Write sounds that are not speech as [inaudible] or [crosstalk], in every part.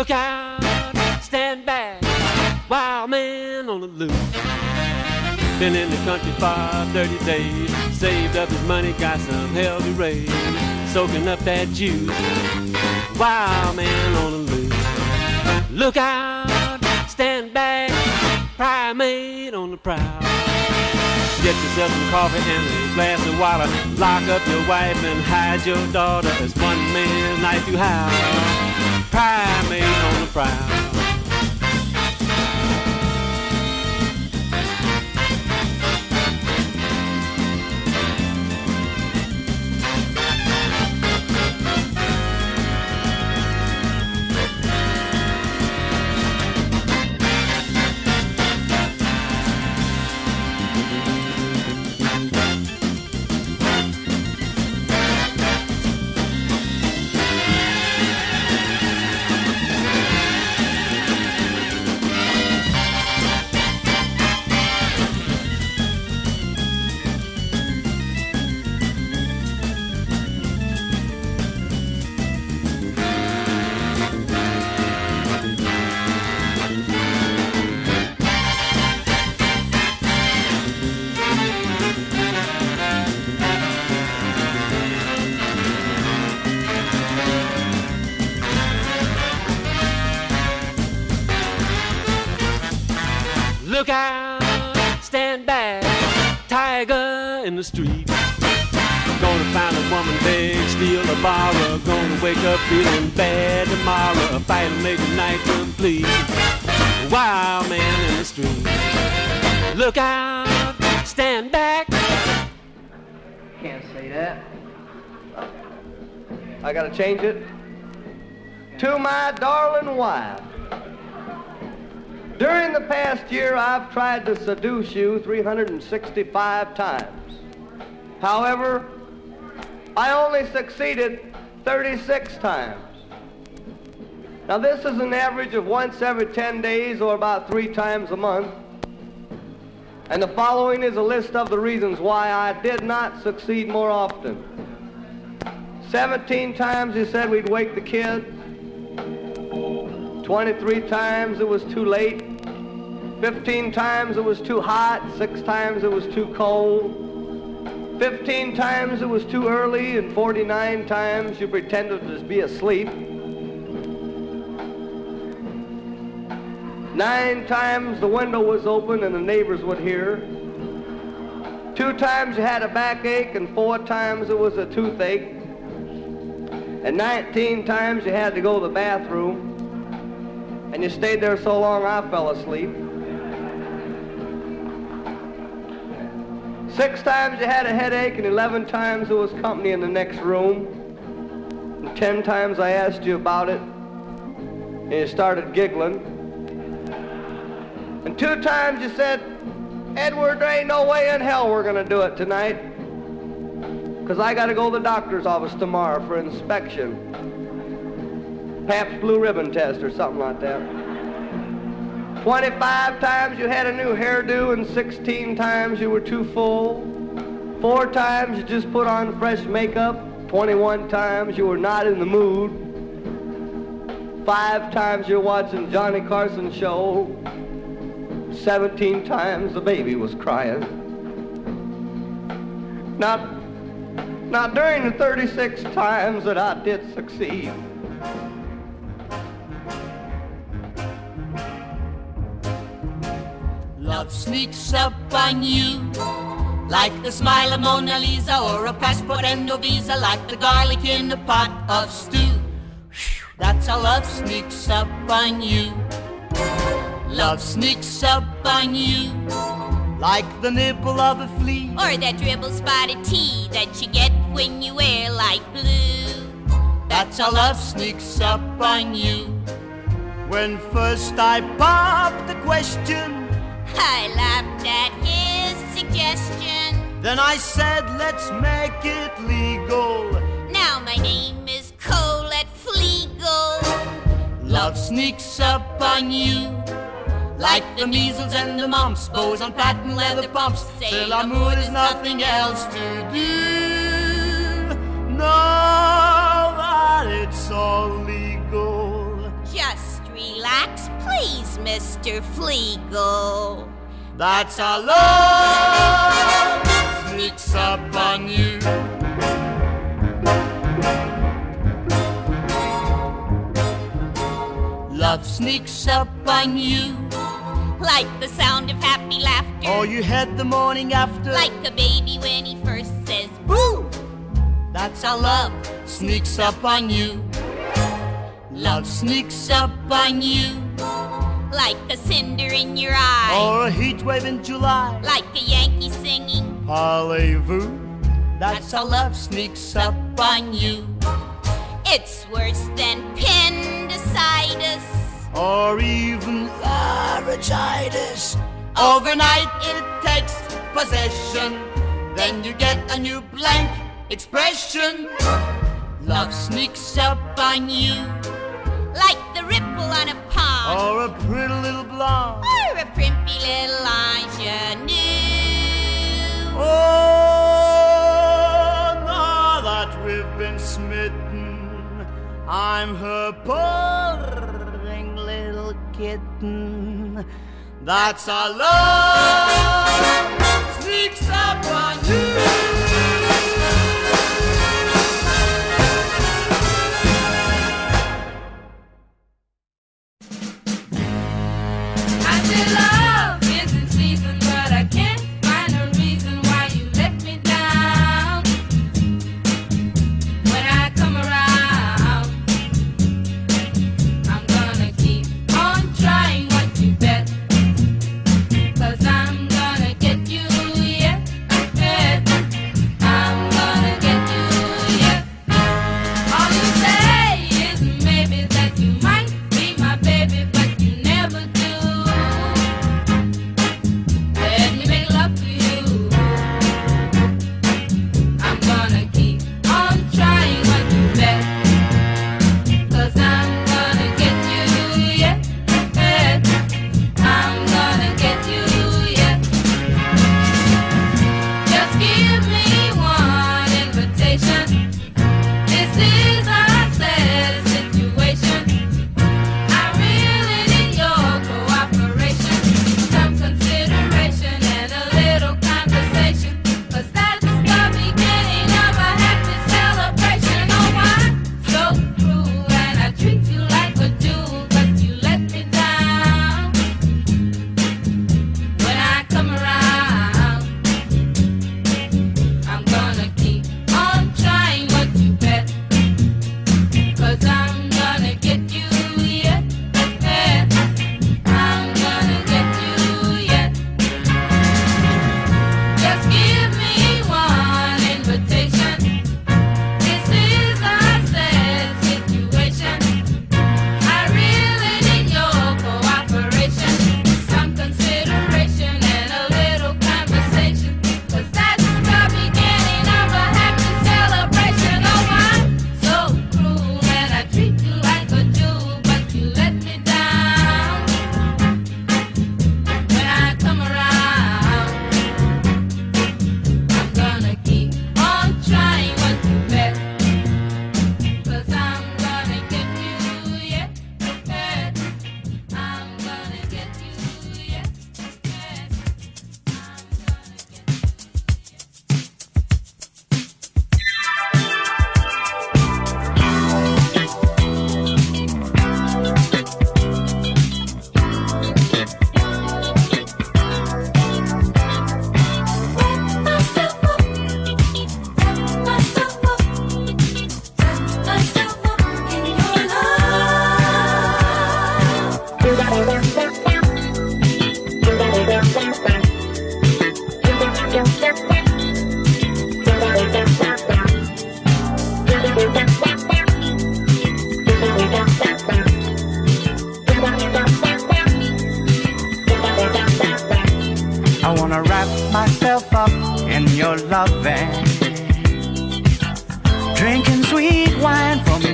Look out, stand back, wild man on the loose. Been in the country for 30 days, saved up his money, got some hell to raise, soaking up that juice. Wild man on the loose. Look out, stand back, primate on the prowl. Get yourself some coffee and a glass of water. Lock up your wife and hide your daughter as one man's knife you howl primate on the prowl. Change it. To my darling wife. During the past year, I've tried to seduce you 365 times. However, I only succeeded 36 times. Now, this is an average of once every 10 days or about three times a month. And the following is a list of the reasons why I did not succeed more often. 17 times you said we'd wake the kids. 23 times it was too late. 15 times it was too hot. Six times it was too cold. 15 times it was too early. And 49 times you pretended to be asleep. Nine times the window was open and the neighbors would hear. Two times you had a backache and four times it was a toothache. And 19 times you had to go to the bathroom. And you stayed there so long I fell asleep. Six times you had a headache and 11 times there was company in the next room. And 10 times I asked you about it and you started giggling. And two times you said, Edward, there ain't no way in hell we're going to do it tonight. Because I got to go to the doctor's office tomorrow for inspection. Pabst Blue Ribbon test or something like that. 25 times you had a new hairdo and 16 times you were too full. Four times you just put on fresh makeup. 21 times you were not in the mood. Five times you're watching Johnny Carson show. 17 times the baby was crying. Now, now during the 36 times that I did succeed, Love sneaks up on you like the smile of Mona Lisa or a passport and no visa, like the garlic in a pot of stew. That's how love sneaks up on you. Love sneaks up on you like the nipple of a flea or that dribble spotted tea that you get when you wear light blue. That's how love sneaks up on you. When first I popped the question I laughed at his suggestion. Then I said, let's make it legal. Now my name is Colette Fleagle. Love sneaks up on you. Like the measles and the mumps, bows on patent leather pumps. Say l'amour is nothing else to do. No, that it's all legal. Just relax, please, Mr. Fleagle. That's how love sneaks up on you. Love sneaks up on you. Like the sound of happy laughter. Or you had the morning after. Like a baby when he first says boo. That's how love sneaks up on you. Love sneaks up on you. Like a cinder in your eye. Or a heat wave in July. Like a Yankee singing. Parlez-vous. That's how love sneaks up on you. It's worse than appendicitis. Or even laryngitis. Overnight it takes possession. Then you get a new blank expression. Love sneaks up on you. Like the ripple on a pond. Or a pretty little blonde. Or a primpy little ingenue. Oh, now that we've been smitten, I'm her little kitten. That's our love sneaks up on you.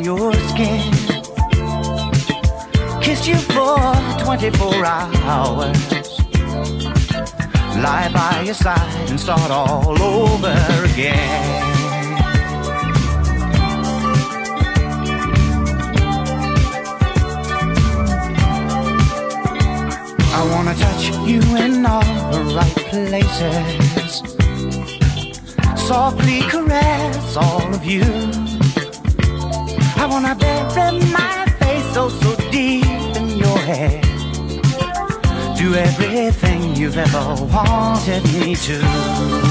your skin. Kissed you for 24 hours. Lie by your side and start all over again. I wanna touch you in all the right places. Softly caress all of you I wanna bury my face so, so deep in your hair. Do everything you've ever wanted me to.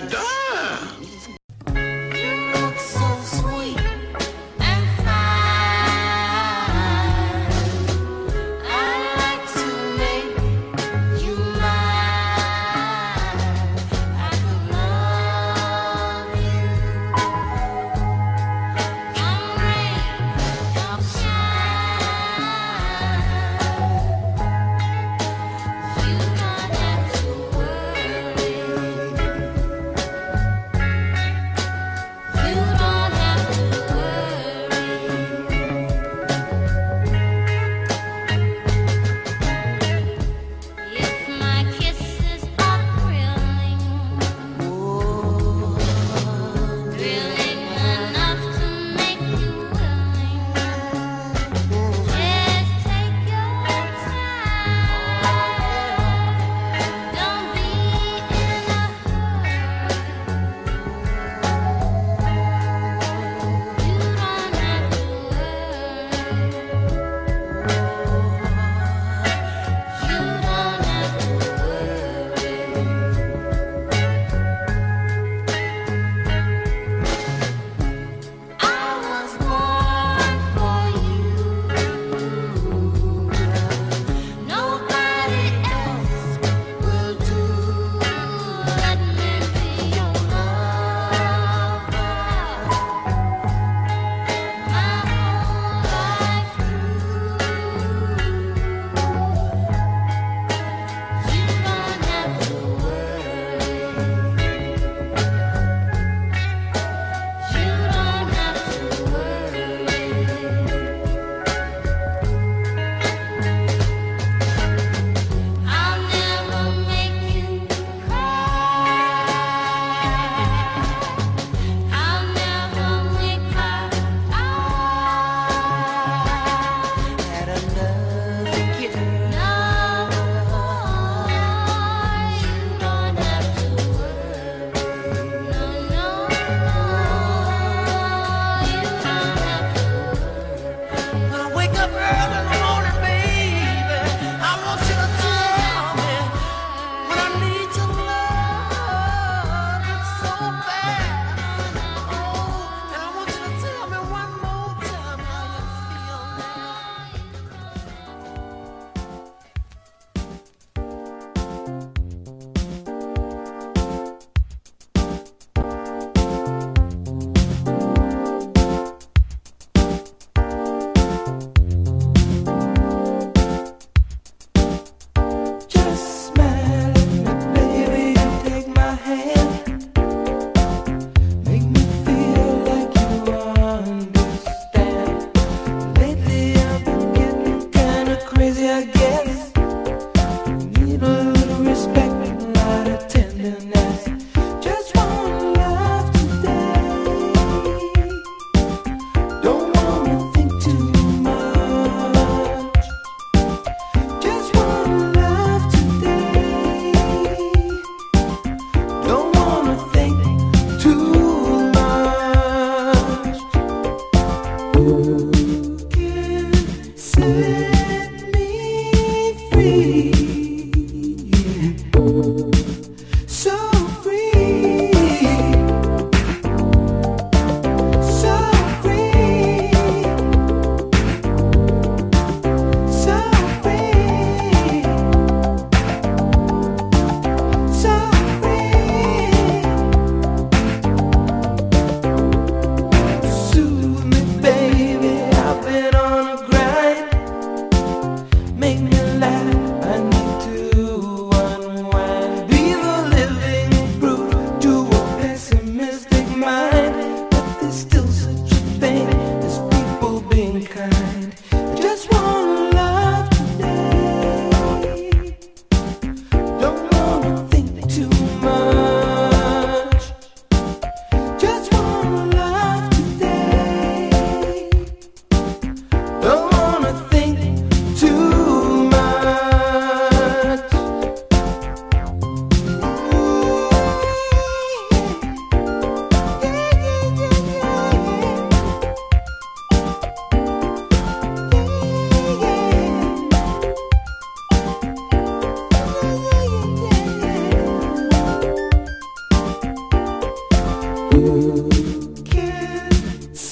But madame,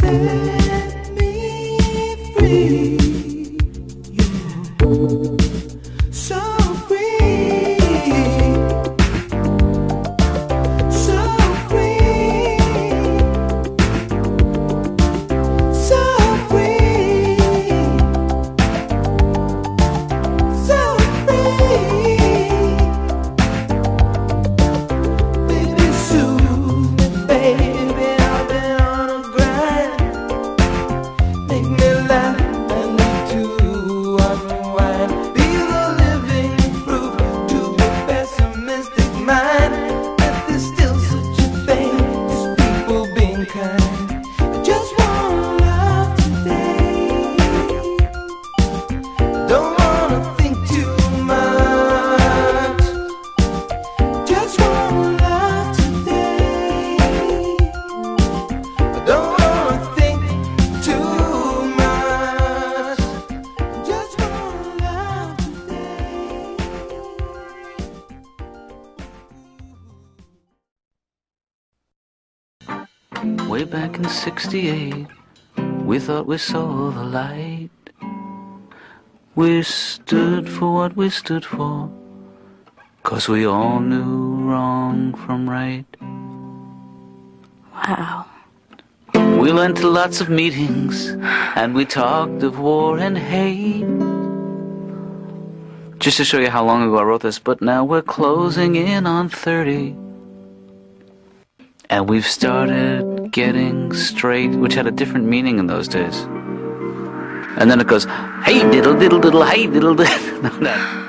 say we we saw the light. We stood for what we stood for, cause we all knew wrong from right. Wow. We went to lots of meetings and we talked of war and hate. Just to show you how long ago I wrote this, but now we're closing in on 30. And we've started getting straight, which had a different meaning in those days. And then it goes, hey diddle diddle diddle, hey diddle diddle. [laughs]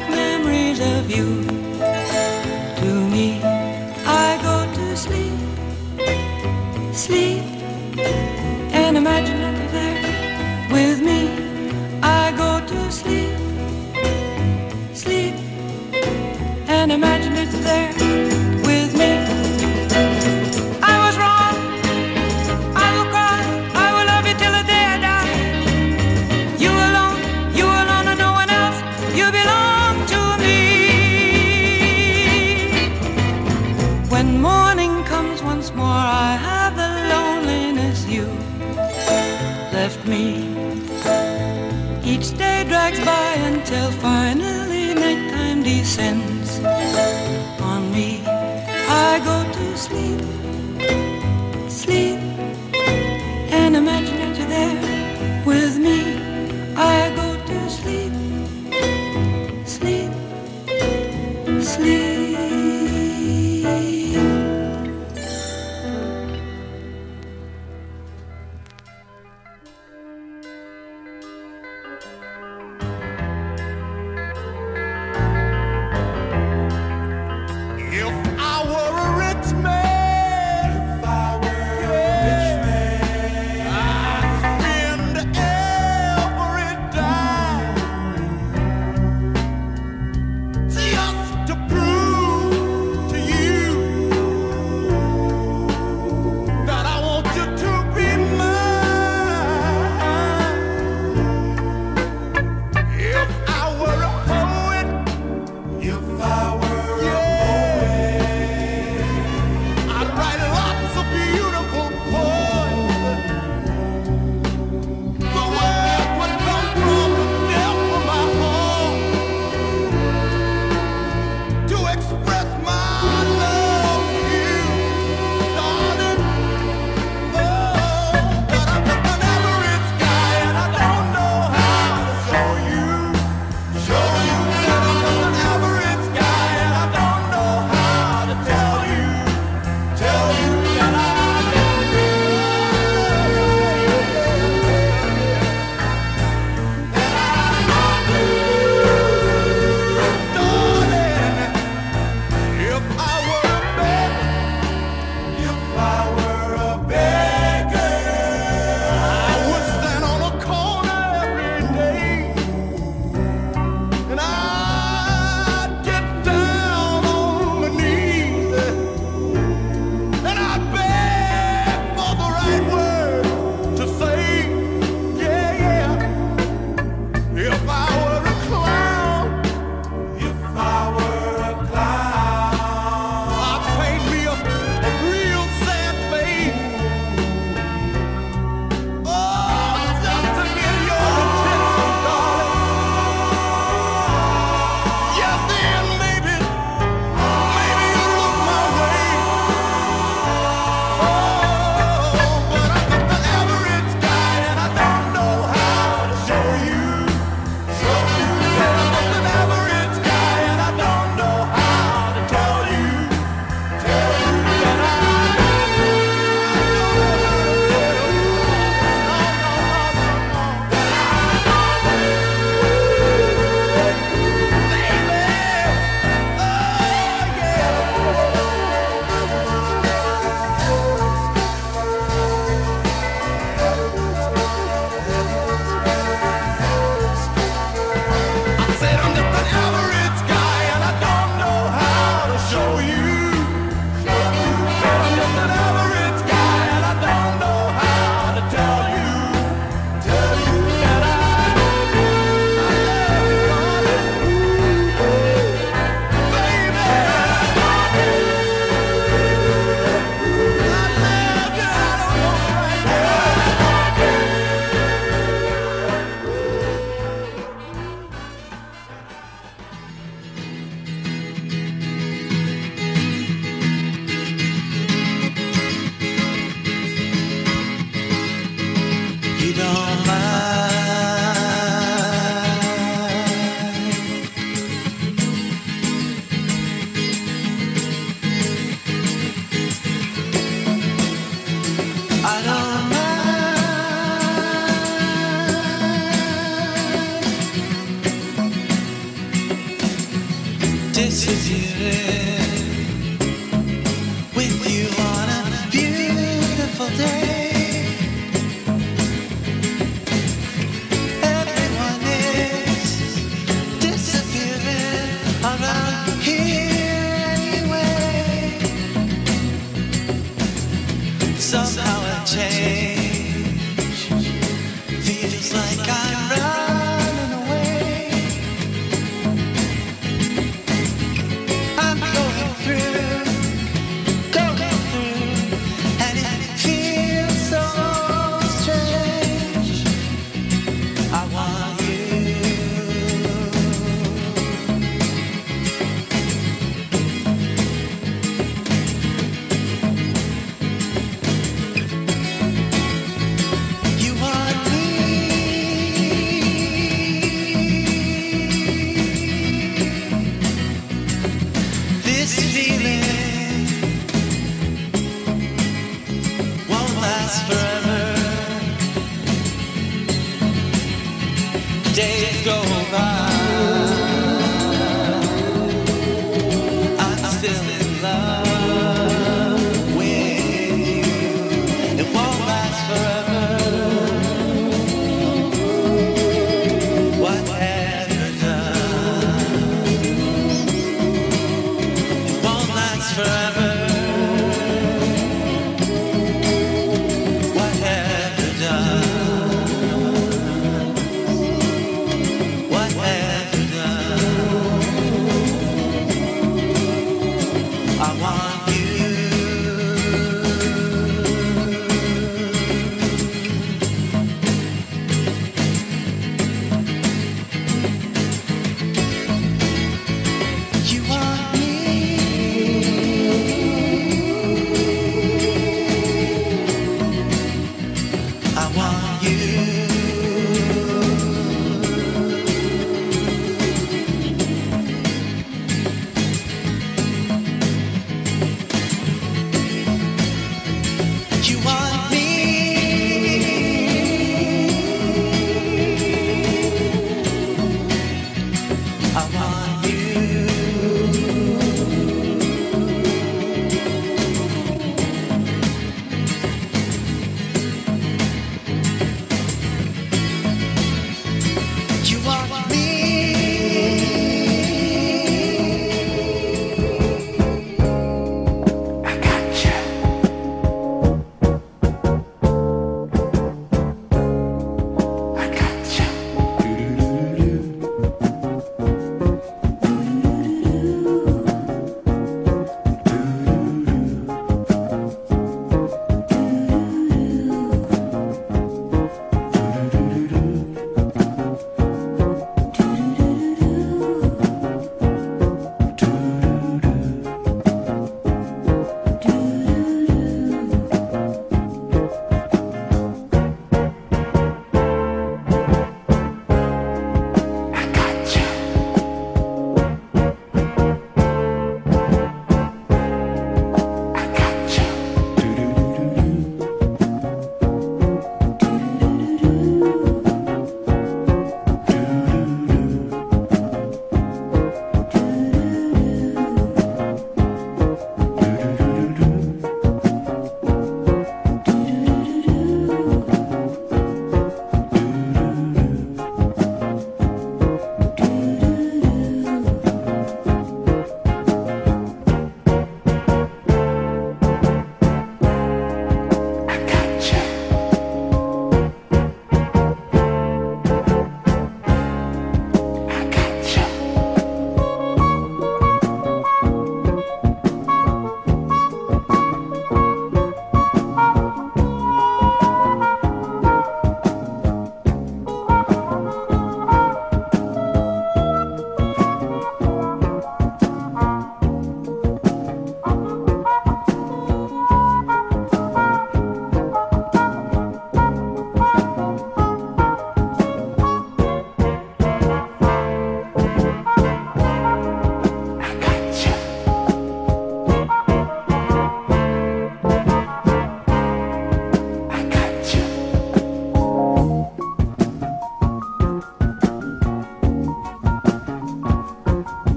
back memories of you to me.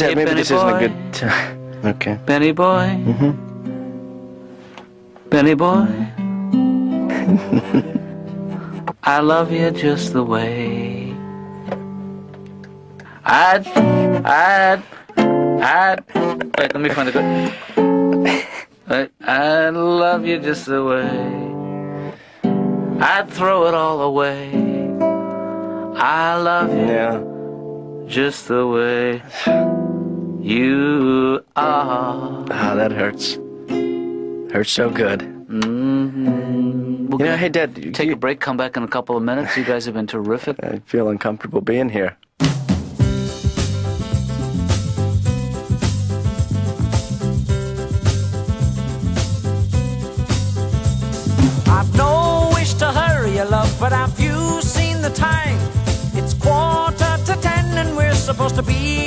Ted, Hey, maybe this isn't a good time. [laughs] Okay. Benny boy. Mm-hmm. Benny boy. [laughs] I love you just the way. I'd, I'd, I'd. Wait, let me find a good. [laughs] Wait, I love you just the way. I'd throw it all away. I love you Yeah. just the way [sighs] you are. Ah, that hurts. Hurts so good. Mm-hmm. We'll You know, hey, Dad, you- take a break, come back in a couple of minutes. You guys have been terrific. [laughs] I feel uncomfortable being here. I've no wish to hurry you, love, but have you seen the time? It's quarter to ten and we're supposed to be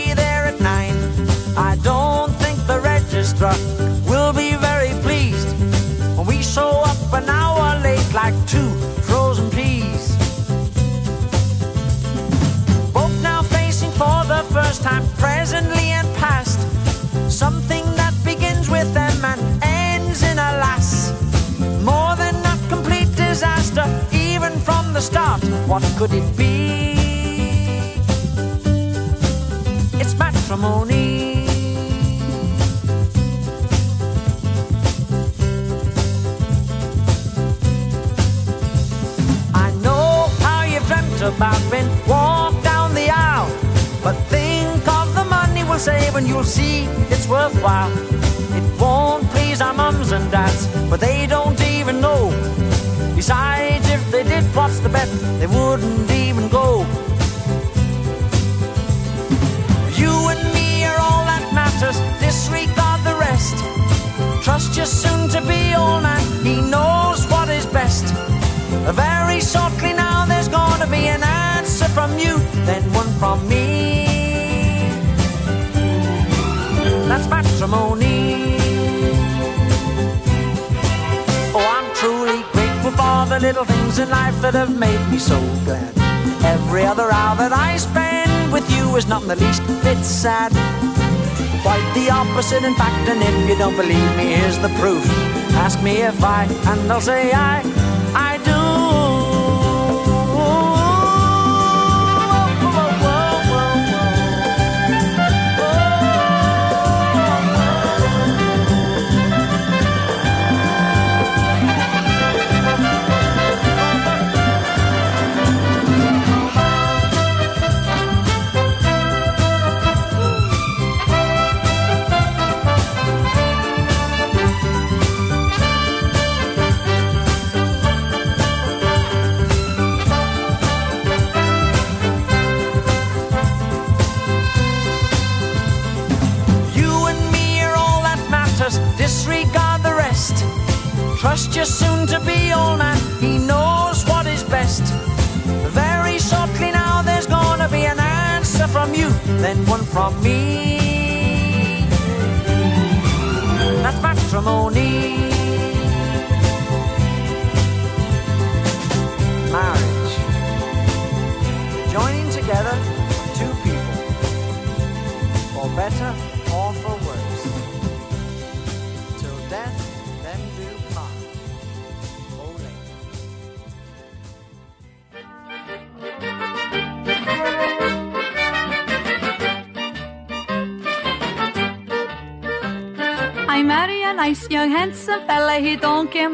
start. What could it be? It's matrimony. I know how you've dreamt about when walk down the aisle. But think of the money we'll save and you'll see it's worthwhile. It won't please our mums and dads, what's the bet? They wouldn't even go. You and me are all that matters, disregard the rest. Trust your soon to be old man, he knows what is best. Very shortly now, there's gonna be an answer from you, then one from me. That's matrimony. The little things in life that have made me so glad. Every other hour that I spend with you is not in the least bit sad. Quite the opposite, in fact, and if you don't believe me, here's the proof. Ask me if I, and I'll say I,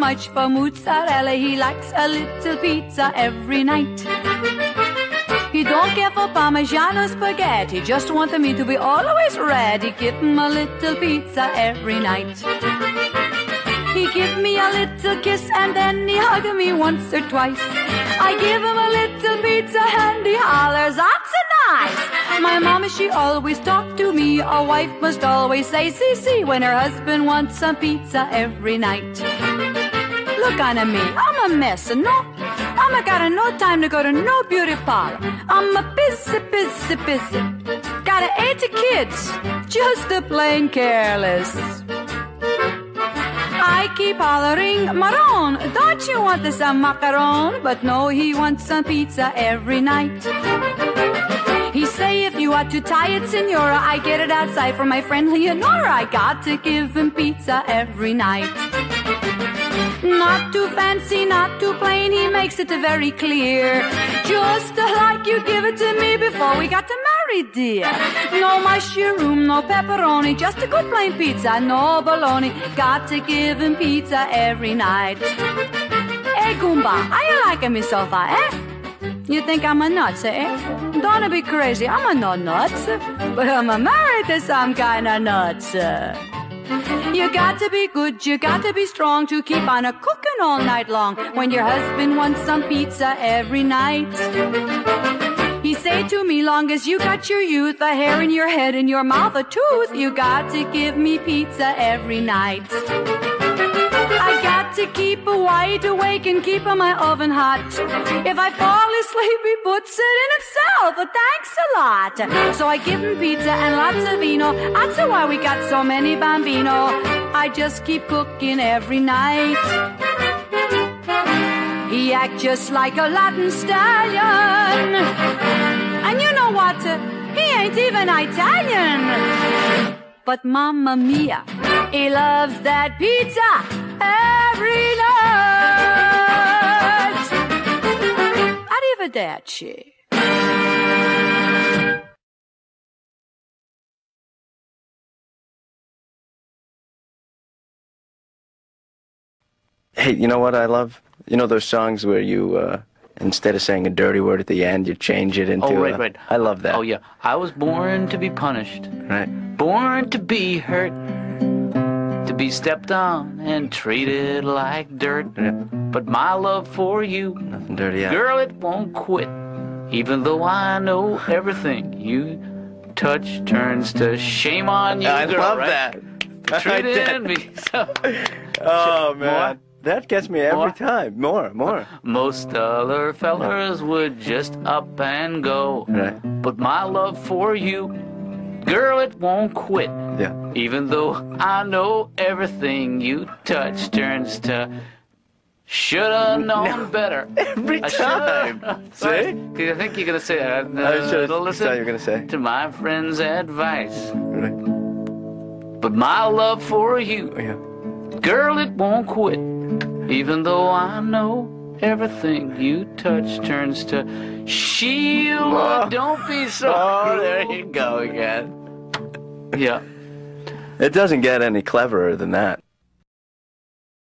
much for mozzarella. He likes a little pizza every night. He don't care for Parmigiano spaghetti. He just want me to be always ready. Give him a little pizza every night. He give me a little kiss and then he hug me once or twice. I give him a little pizza and he hollers, that's a nice. My mama, she always talked to me. A wife must always say, see, see, when her husband wants some pizza every night. Look on at me, I'm a mess, no, I'm a got no time to go to no beauty parlor. I'm a busy, busy, busy. Got 80 kids, just a plain careless. I keep hollering, Maron, don't you want some uh, macaron? But no, he wants some pizza every night. He say if you are too tired, Senora, I get it outside from my friend Leonora. I got to give him pizza every night. Not too fancy, not too plain, he makes it very clear. Just like you give it to me before we got to marry, dear. No mushroom, no pepperoni, just a good plain pizza, no bologna. Got to give him pizza every night. Hey, Goomba, are you liking me so far, eh? You think I'm a nuts, eh? Don't be crazy, I'm a no nuts. But I'm a married to some kind of nuts. You got to be good, you got to be strong to keep on a cooking all night long when your husband wants some pizza every night. He say to me, long as you got your youth, a hair in your head and your mouth a tooth, you got to give me pizza every night. I got to keep a wide awake and keep my oven hot. If I fall asleep, he puts it in himself. But thanks a lot. So I give him pizza and lots of vino. That's why we got so many bambino. I just keep cooking every night. He act just like a Latin stallion. And you know what? He ain't even Italian. But mamma mia, he loves that pizza every night. Arrivederci. Hey, you know what I love? You know those songs where you, uh, instead of saying a dirty word at the end, you change it into. Oh, right, a- right. I love that. Oh, yeah. I was born to be punished. Right. Born to be hurt. Be stepped on and treated like dirt. But my love for you, Nothing dirty. Yeah. girl, it won't quit. Even though I know everything you touch turns to shame on you, I girl, love right? that. [laughs] Treated me so. [laughs] Oh More? man, that gets me every More? time. More, more. Most other fellers would just up and go. Right. But my love for you, girl, it won't quit. Yeah. Even though I know everything you touch turns to shoulda known better. [laughs] Every I time. See? I think you're gonna say uh, I was just uh, listen. listen you're gonna say. to my friend's advice. Right. But my love for you, Yeah. girl, it won't quit. Even though I know everything you touch turns to Sheila. Oh. Don't be so. Oh, there you go again. Yeah. It doesn't get any cleverer than that.